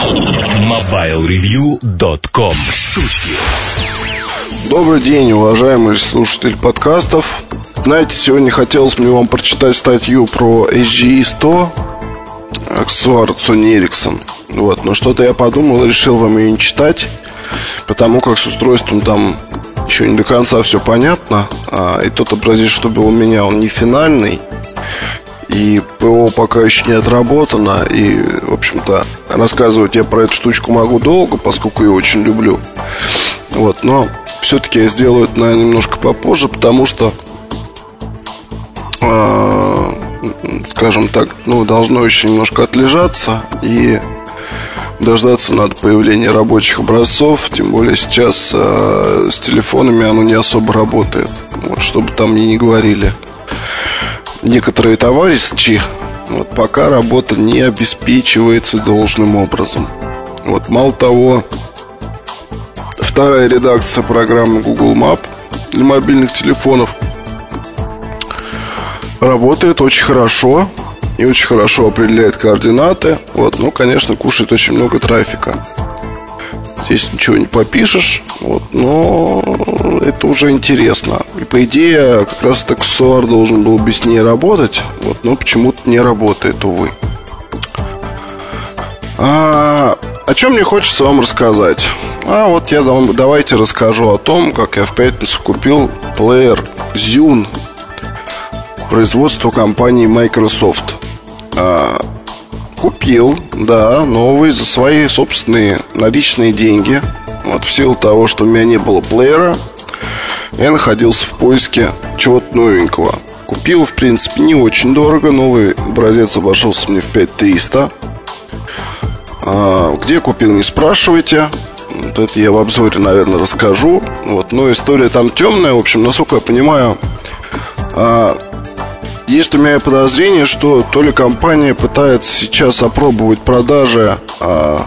MobileReview.com Штучки Добрый день, уважаемый слушатель подкастов. Знаете, сегодня хотелось мне вам прочитать статью про HGE 100 аксессуар Sony Ericsson. Вот, но что-то я подумал и решил вам ее не читать, потому как с устройством там еще не до конца все понятно. А, и тот образец, что был у меня, он не финальный. И ПО пока еще не отработано. И, в общем-то, рассказывать я про эту штучку могу долго, поскольку ее очень люблю. Вот, но все-таки я сделаю это, наверное, немножко попозже, потому что, э, скажем так, ну, должно еще немножко отлежаться. И дождаться надо появления рабочих образцов. Тем более сейчас э, с телефонами оно не особо работает. Вот, чтобы там мне не говорили некоторые товарищи, вот пока работа не обеспечивается должным образом. Вот мало того, вторая редакция программы Google Map для мобильных телефонов работает очень хорошо и очень хорошо определяет координаты. Вот, ну, конечно, кушает очень много трафика. Здесь ничего не попишешь, вот, но это уже интересно. И по идее, как раз так SOAR должен был без ней работать, вот, но почему-то не работает, увы. А, о чем мне хочется вам рассказать? А вот я вам давайте расскажу о том, как я в пятницу купил плеер Zune производства компании Microsoft. А, Купил, да, новый за свои собственные наличные деньги. Вот в силу того, что у меня не было плеера, я находился в поиске чего-то новенького. Купил, в принципе, не очень дорого. Новый образец обошелся мне в 5300. А, где купил, не спрашивайте. Вот это я в обзоре, наверное, расскажу. Вот, но история там темная. В общем, насколько я понимаю, а, есть у меня подозрение, что то ли компания пытается сейчас опробовать продажи, а,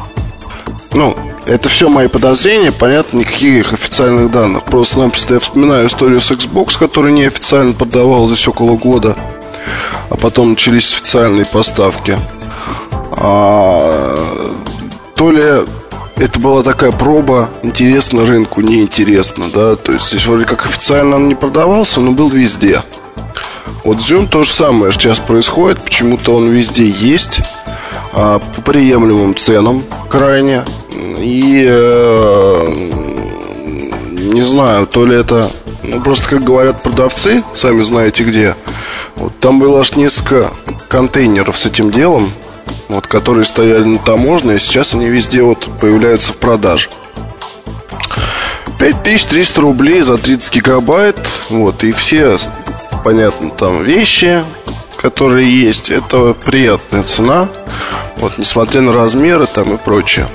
ну, это все мои подозрения, понятно, никаких официальных данных. Просто-напросто я вспоминаю историю с Xbox, которая неофициально продавал здесь около года, а потом начались официальные поставки. А, то ли это была такая проба, интересно рынку, неинтересно, да, то есть здесь вроде как официально он не продавался, но был везде. Вот Zoom то же самое сейчас происходит. Почему-то он везде есть. А, по приемлемым ценам крайне. И э, не знаю, то ли это ну, просто, как говорят продавцы, сами знаете где. Вот там было аж несколько контейнеров с этим делом, вот, которые стояли на таможне, и сейчас они везде вот появляются в продаже. 5300 рублей за 30 гигабайт, вот, и все понятно, там вещи, которые есть. Это приятная цена. Вот, несмотря на размеры там и прочее.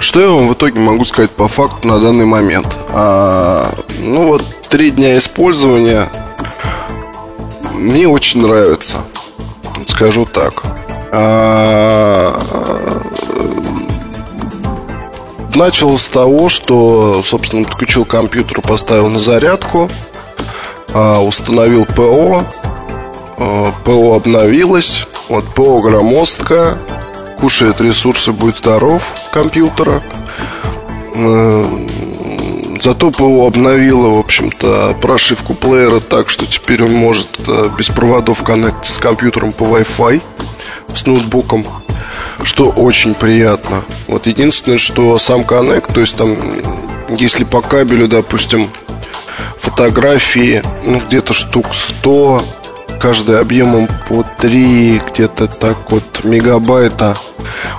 Что я вам в итоге могу сказать по факту на данный момент? А, ну вот, три дня использования мне очень нравится. Скажу так. А, начал с того, что, собственно, подключил компьютер, поставил на зарядку – установил ПО, а, ПО обновилось, вот ПО громоздко, кушает ресурсы, будет здоров компьютера. Зато ПО обновило, в общем-то, прошивку плеера так, что теперь он может э, без проводов коннектиться с компьютером по Wi-Fi, с ноутбуком, что очень приятно. Вот единственное, что сам коннект, то есть там, если по кабелю, допустим, фотографии, ну, где-то штук 100, каждый объемом по 3, где-то так вот мегабайта.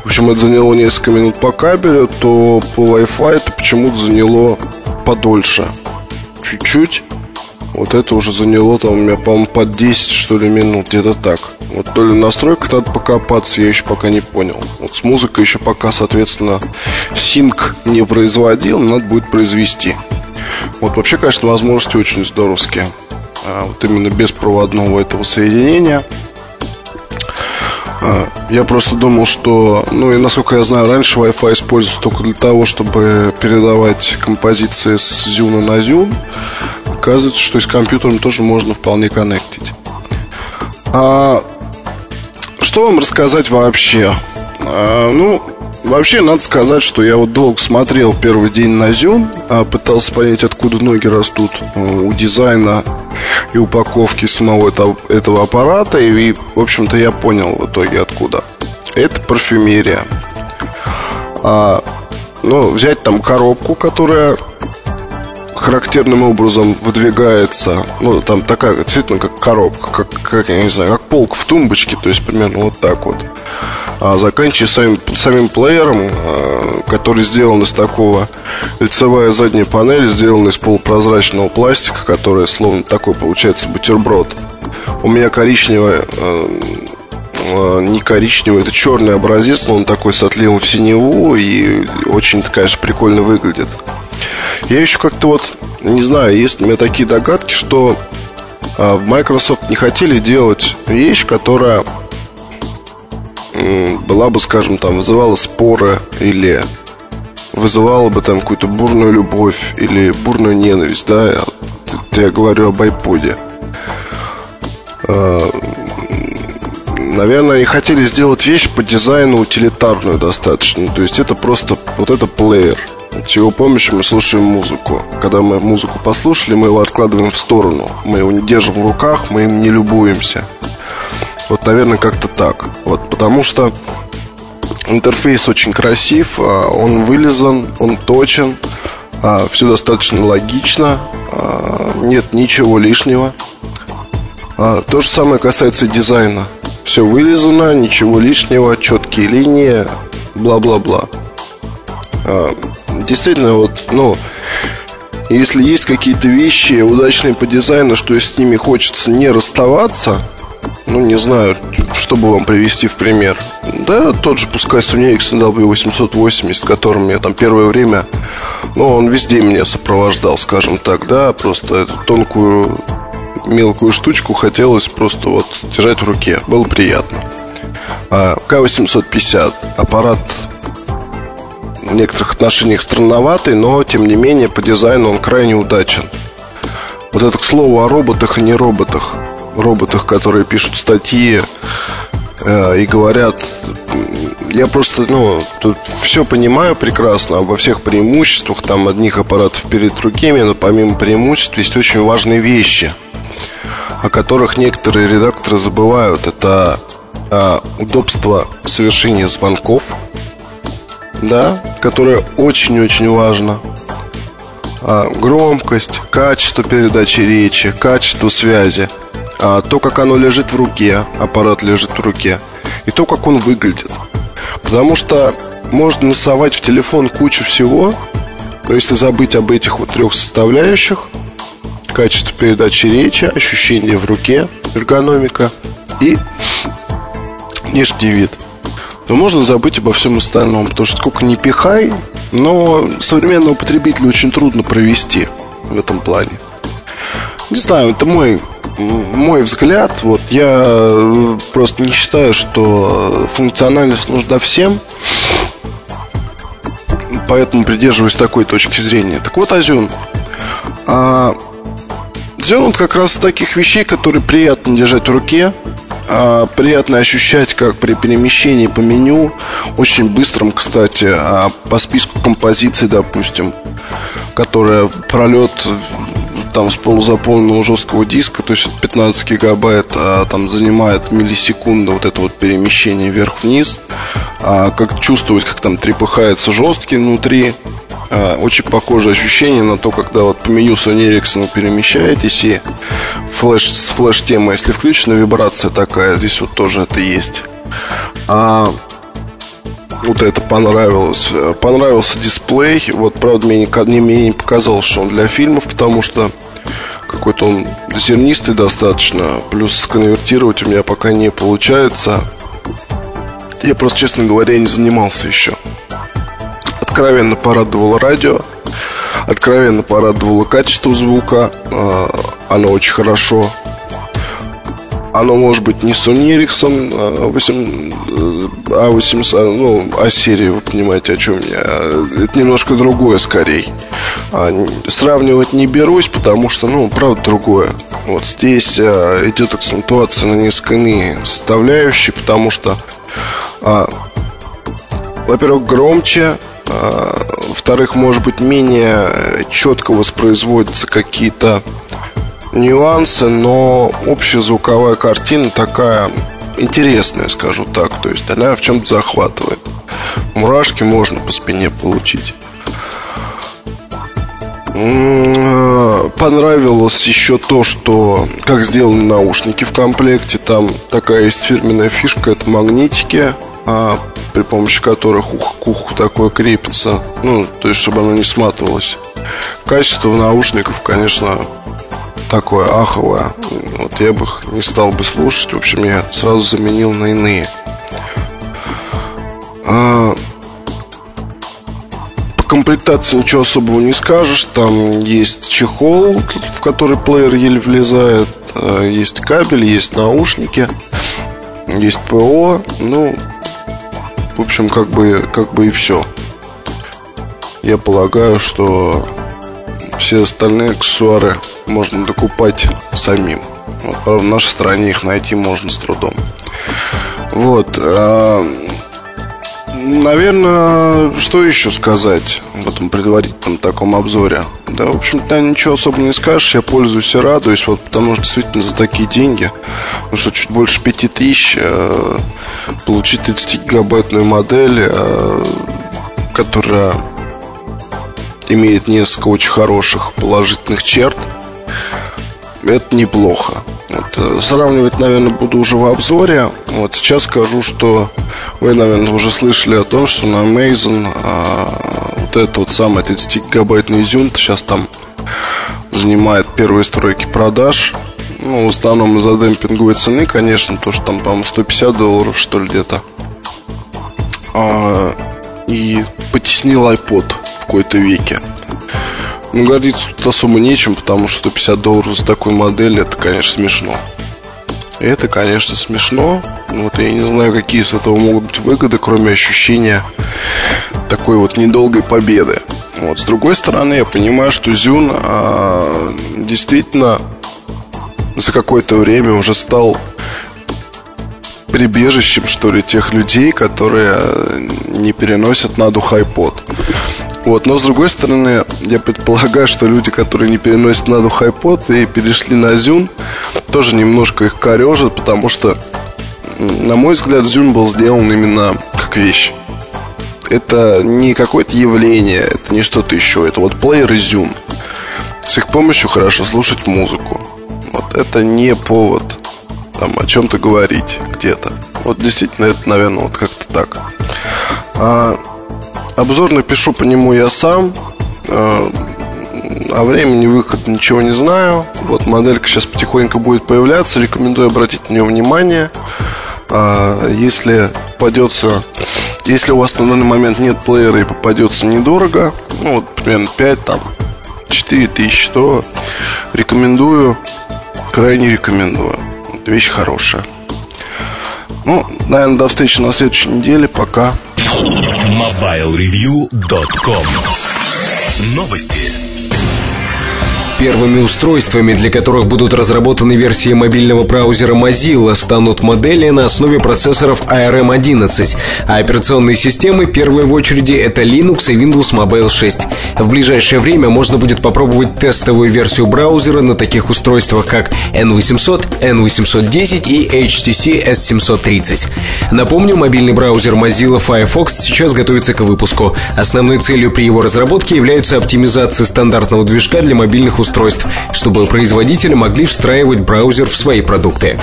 В общем, это заняло несколько минут по кабелю, то по Wi-Fi это почему-то заняло подольше. Чуть-чуть. Вот это уже заняло там у меня, по-моему, под 10, что ли, минут, где-то так. Вот то ли в настройках надо покопаться, я еще пока не понял. Вот с музыкой еще пока, соответственно, синк не производил, надо будет произвести. Вот вообще, конечно, возможности очень здоровские. А, вот именно без проводного этого соединения. А, я просто думал, что, ну и насколько я знаю, раньше Wi-Fi используется только для того, чтобы передавать композиции с зюна на зюн. Оказывается, что и с компьютером тоже можно вполне коннектить. А, что вам рассказать вообще? А, ну, вообще, надо сказать, что я вот долго смотрел первый день на Зюн, а пытался понять, откуда ноги растут у дизайна и упаковки самого этого, этого аппарата. И, в общем-то, я понял в итоге, откуда. Это парфюмерия. А, ну, взять там коробку, которая характерным образом выдвигается, ну, там такая, действительно, как коробка, как, как я не знаю, как полка в тумбочке, то есть примерно вот так вот. А заканчивая самим, самим плеером, а, который сделан из такого лицевая задняя панель, сделана из полупрозрачного пластика, которая словно такой получается бутерброд. У меня коричневая а, а, не коричневый, это черный образец, но он такой с отливом в синеву и очень, конечно, прикольно выглядит. Я еще как-то вот, не знаю, есть у меня такие догадки, что в Microsoft не хотели делать вещь, которая была бы, скажем, там, вызывала споры или вызывала бы там какую-то бурную любовь или бурную ненависть, да, это я говорю об iPod. А, наверное, они хотели сделать вещь по дизайну утилитарную достаточно. То есть это просто вот это плеер – с его помощью мы слушаем музыку. Когда мы музыку послушали, мы его откладываем в сторону. Мы его не держим в руках, мы им не любуемся. Вот, наверное, как-то так. Вот, потому что интерфейс очень красив, а, он вылизан, он точен, а, все достаточно логично, а, нет ничего лишнего. То же самое касается дизайна. Все вылизано, ничего лишнего, четкие линии, бла-бла-бла действительно, вот, ну, если есть какие-то вещи удачные по дизайну, что с ними хочется не расставаться, ну, не знаю, чтобы вам привести в пример. Да, тот же, пускай Sony Ericsson W880, которым я там первое время, ну, он везде меня сопровождал, скажем так, да, просто эту тонкую, мелкую штучку хотелось просто вот держать в руке, было приятно. А К850, аппарат в некоторых отношениях странноватый, но тем не менее по дизайну он крайне удачен. Вот это к слову о роботах и не роботах. Роботах, которые пишут статьи э, и говорят, я просто, ну, тут все понимаю прекрасно, обо всех преимуществах, там одних аппаратов перед другими, но помимо преимуществ есть очень важные вещи, о которых некоторые редакторы забывают. Это э, удобство совершения звонков – да, которое очень-очень важно. А, громкость, качество передачи речи, качество связи, то, как оно лежит в руке, аппарат лежит в руке, и то, как он выглядит. Потому что можно насовать в телефон кучу всего, но если забыть об этих вот трех составляющих, качество передачи речи, ощущение в руке, эргономика и внешний вид – то можно забыть обо всем остальном. Потому что сколько не пихай, но современного потребителя очень трудно провести в этом плане. Не знаю, это мой мой взгляд, вот я э, просто не считаю, что функциональность нужна всем, поэтому придерживаюсь такой точки зрения. Так вот, Азюн. А, Зюн вот как раз таких вещей, которые приятно держать в руке, а, приятно ощущать, как при перемещении по меню, очень быстром, кстати, а по списку композиций, допустим, которая пролет там с полузаполненного жесткого диска, то есть 15 гигабайт, а, там занимает миллисекунды вот это вот перемещение вверх-вниз, а, как чувствовать, как там трепыхается жесткий внутри, а, очень похожее ощущение на то, когда вот по меню Sony Ericsson перемещаетесь и флеш, с флеш-темой, если включена вибрация такая, здесь вот тоже это есть. А вот это понравилось. Понравился дисплей. Вот, правда, мне не, мне не показалось, что он для фильмов, потому что какой-то он зернистый достаточно. Плюс сконвертировать у меня пока не получается. Я просто, честно говоря, не занимался еще откровенно порадовало радио, откровенно порадовало качество звука, а, оно очень хорошо. Оно может быть не Sony Ericsson 8, а 800, э, а ну, а серии, вы понимаете, о чем я. Это немножко другое скорее. А, сравнивать не берусь, потому что, ну, правда, другое. Вот здесь идет акцентуация на несколько иные составляющие, потому что во-первых, громче, а, во-вторых, может быть, менее четко воспроизводятся какие-то нюансы, но общая звуковая картина такая интересная, скажу так. То есть она в чем-то захватывает. Мурашки можно по спине получить. Понравилось еще то, что как сделаны наушники в комплекте. Там такая есть фирменная фишка, это магнитики, а, при помощи которых ух к уху такое крепится. Ну, то есть, чтобы оно не сматывалось. Качество наушников, конечно, такое аховое. Вот я бы не стал бы слушать. В общем, я сразу заменил на иные. А, по комплектации ничего особого не скажешь. Там есть чехол, в который плеер еле влезает. А, есть кабель, есть наушники. Есть ПО. Ну, в общем, как бы, как бы и все. Я полагаю, что все остальные аксессуары можно докупать самим. Вот, правда, в нашей стране их найти можно с трудом. Вот. А, наверное, что еще сказать в этом предварительном таком обзоре? Да, в общем-то, ничего особо не скажешь. Я пользуюсь и радуюсь, вот, потому что действительно за такие деньги, ну что, чуть больше 5000, э, получить 30-гигабайтную модель, э, которая имеет несколько очень хороших положительных черт – это неплохо. Вот, э, сравнивать, наверное, буду уже в обзоре. Вот сейчас скажу, что вы, наверное, уже слышали о том, что на Amazon а, вот этот вот самый 30-гигабайтный Zune сейчас там занимает первые стройки продаж. Ну, в основном из-за демпинговой цены, конечно, то, что там, по-моему, 150 долларов, что ли, где-то. А, и потеснил iPod в какой-то веке. Ну, гордиться тут особо нечем, потому что 150 долларов за такую модель, это, конечно, смешно. Это, конечно, смешно. Вот я не знаю, какие с этого могут быть выгоды, кроме ощущения такой вот недолгой победы. Вот, с другой стороны, я понимаю, что Зюн а, действительно за какое-то время уже стал прибежищем, что ли, тех людей, которые не переносят на дух iPod. Вот, но с другой стороны, я предполагаю, что люди, которые не переносят на дух iPod и перешли на Zune, тоже немножко их корежат, потому что, на мой взгляд, Zune был сделан именно как вещь. Это не какое-то явление, это не что-то еще, это вот плеер и Zune. С их помощью хорошо слушать музыку. Вот это не повод там о чем-то говорить где-то. Вот действительно это, наверное, вот как-то так. А Обзор напишу по нему я сам. О а, времени выхода ничего не знаю. Вот моделька сейчас потихоньку будет появляться. Рекомендую обратить на нее внимание. А, если попадется, если у вас на данный момент нет плеера и попадется недорого, ну вот примерно 5 там 4 тысячи, то рекомендую, крайне рекомендую. Вещь хорошая. Ну, наверное, до встречи на следующей неделе. Пока. MobileReview.com Новости. Первыми устройствами, для которых будут разработаны версии мобильного браузера Mozilla, станут модели на основе процессоров ARM11, а операционные системы первые в очереди это Linux и Windows Mobile 6. В ближайшее время можно будет попробовать тестовую версию браузера на таких устройствах, как N800, N810 и HTC S730. Напомню, мобильный браузер Mozilla Firefox сейчас готовится к выпуску. Основной целью при его разработке является оптимизация стандартного движка для мобильных устройств чтобы производители могли встраивать браузер в свои продукты.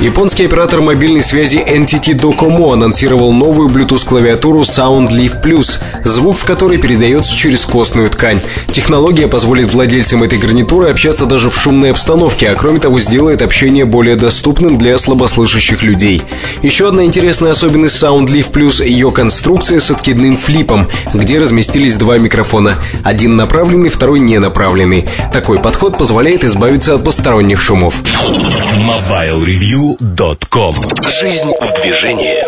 Японский оператор мобильной связи NTT Docomo анонсировал новую Bluetooth-клавиатуру SoundLeaf Plus, звук в которой передается через костную ткань. Технология позволит владельцам этой гарнитуры общаться даже в шумной обстановке, а кроме того сделает общение более доступным для слабослышащих людей. Еще одна интересная особенность SoundLeaf Plus – ее конструкция с откидным флипом, где разместились два микрофона. Один направленный, второй не направленный. Такой подход позволяет избавиться от посторонних шумов. MobileReview.com Жизнь в движении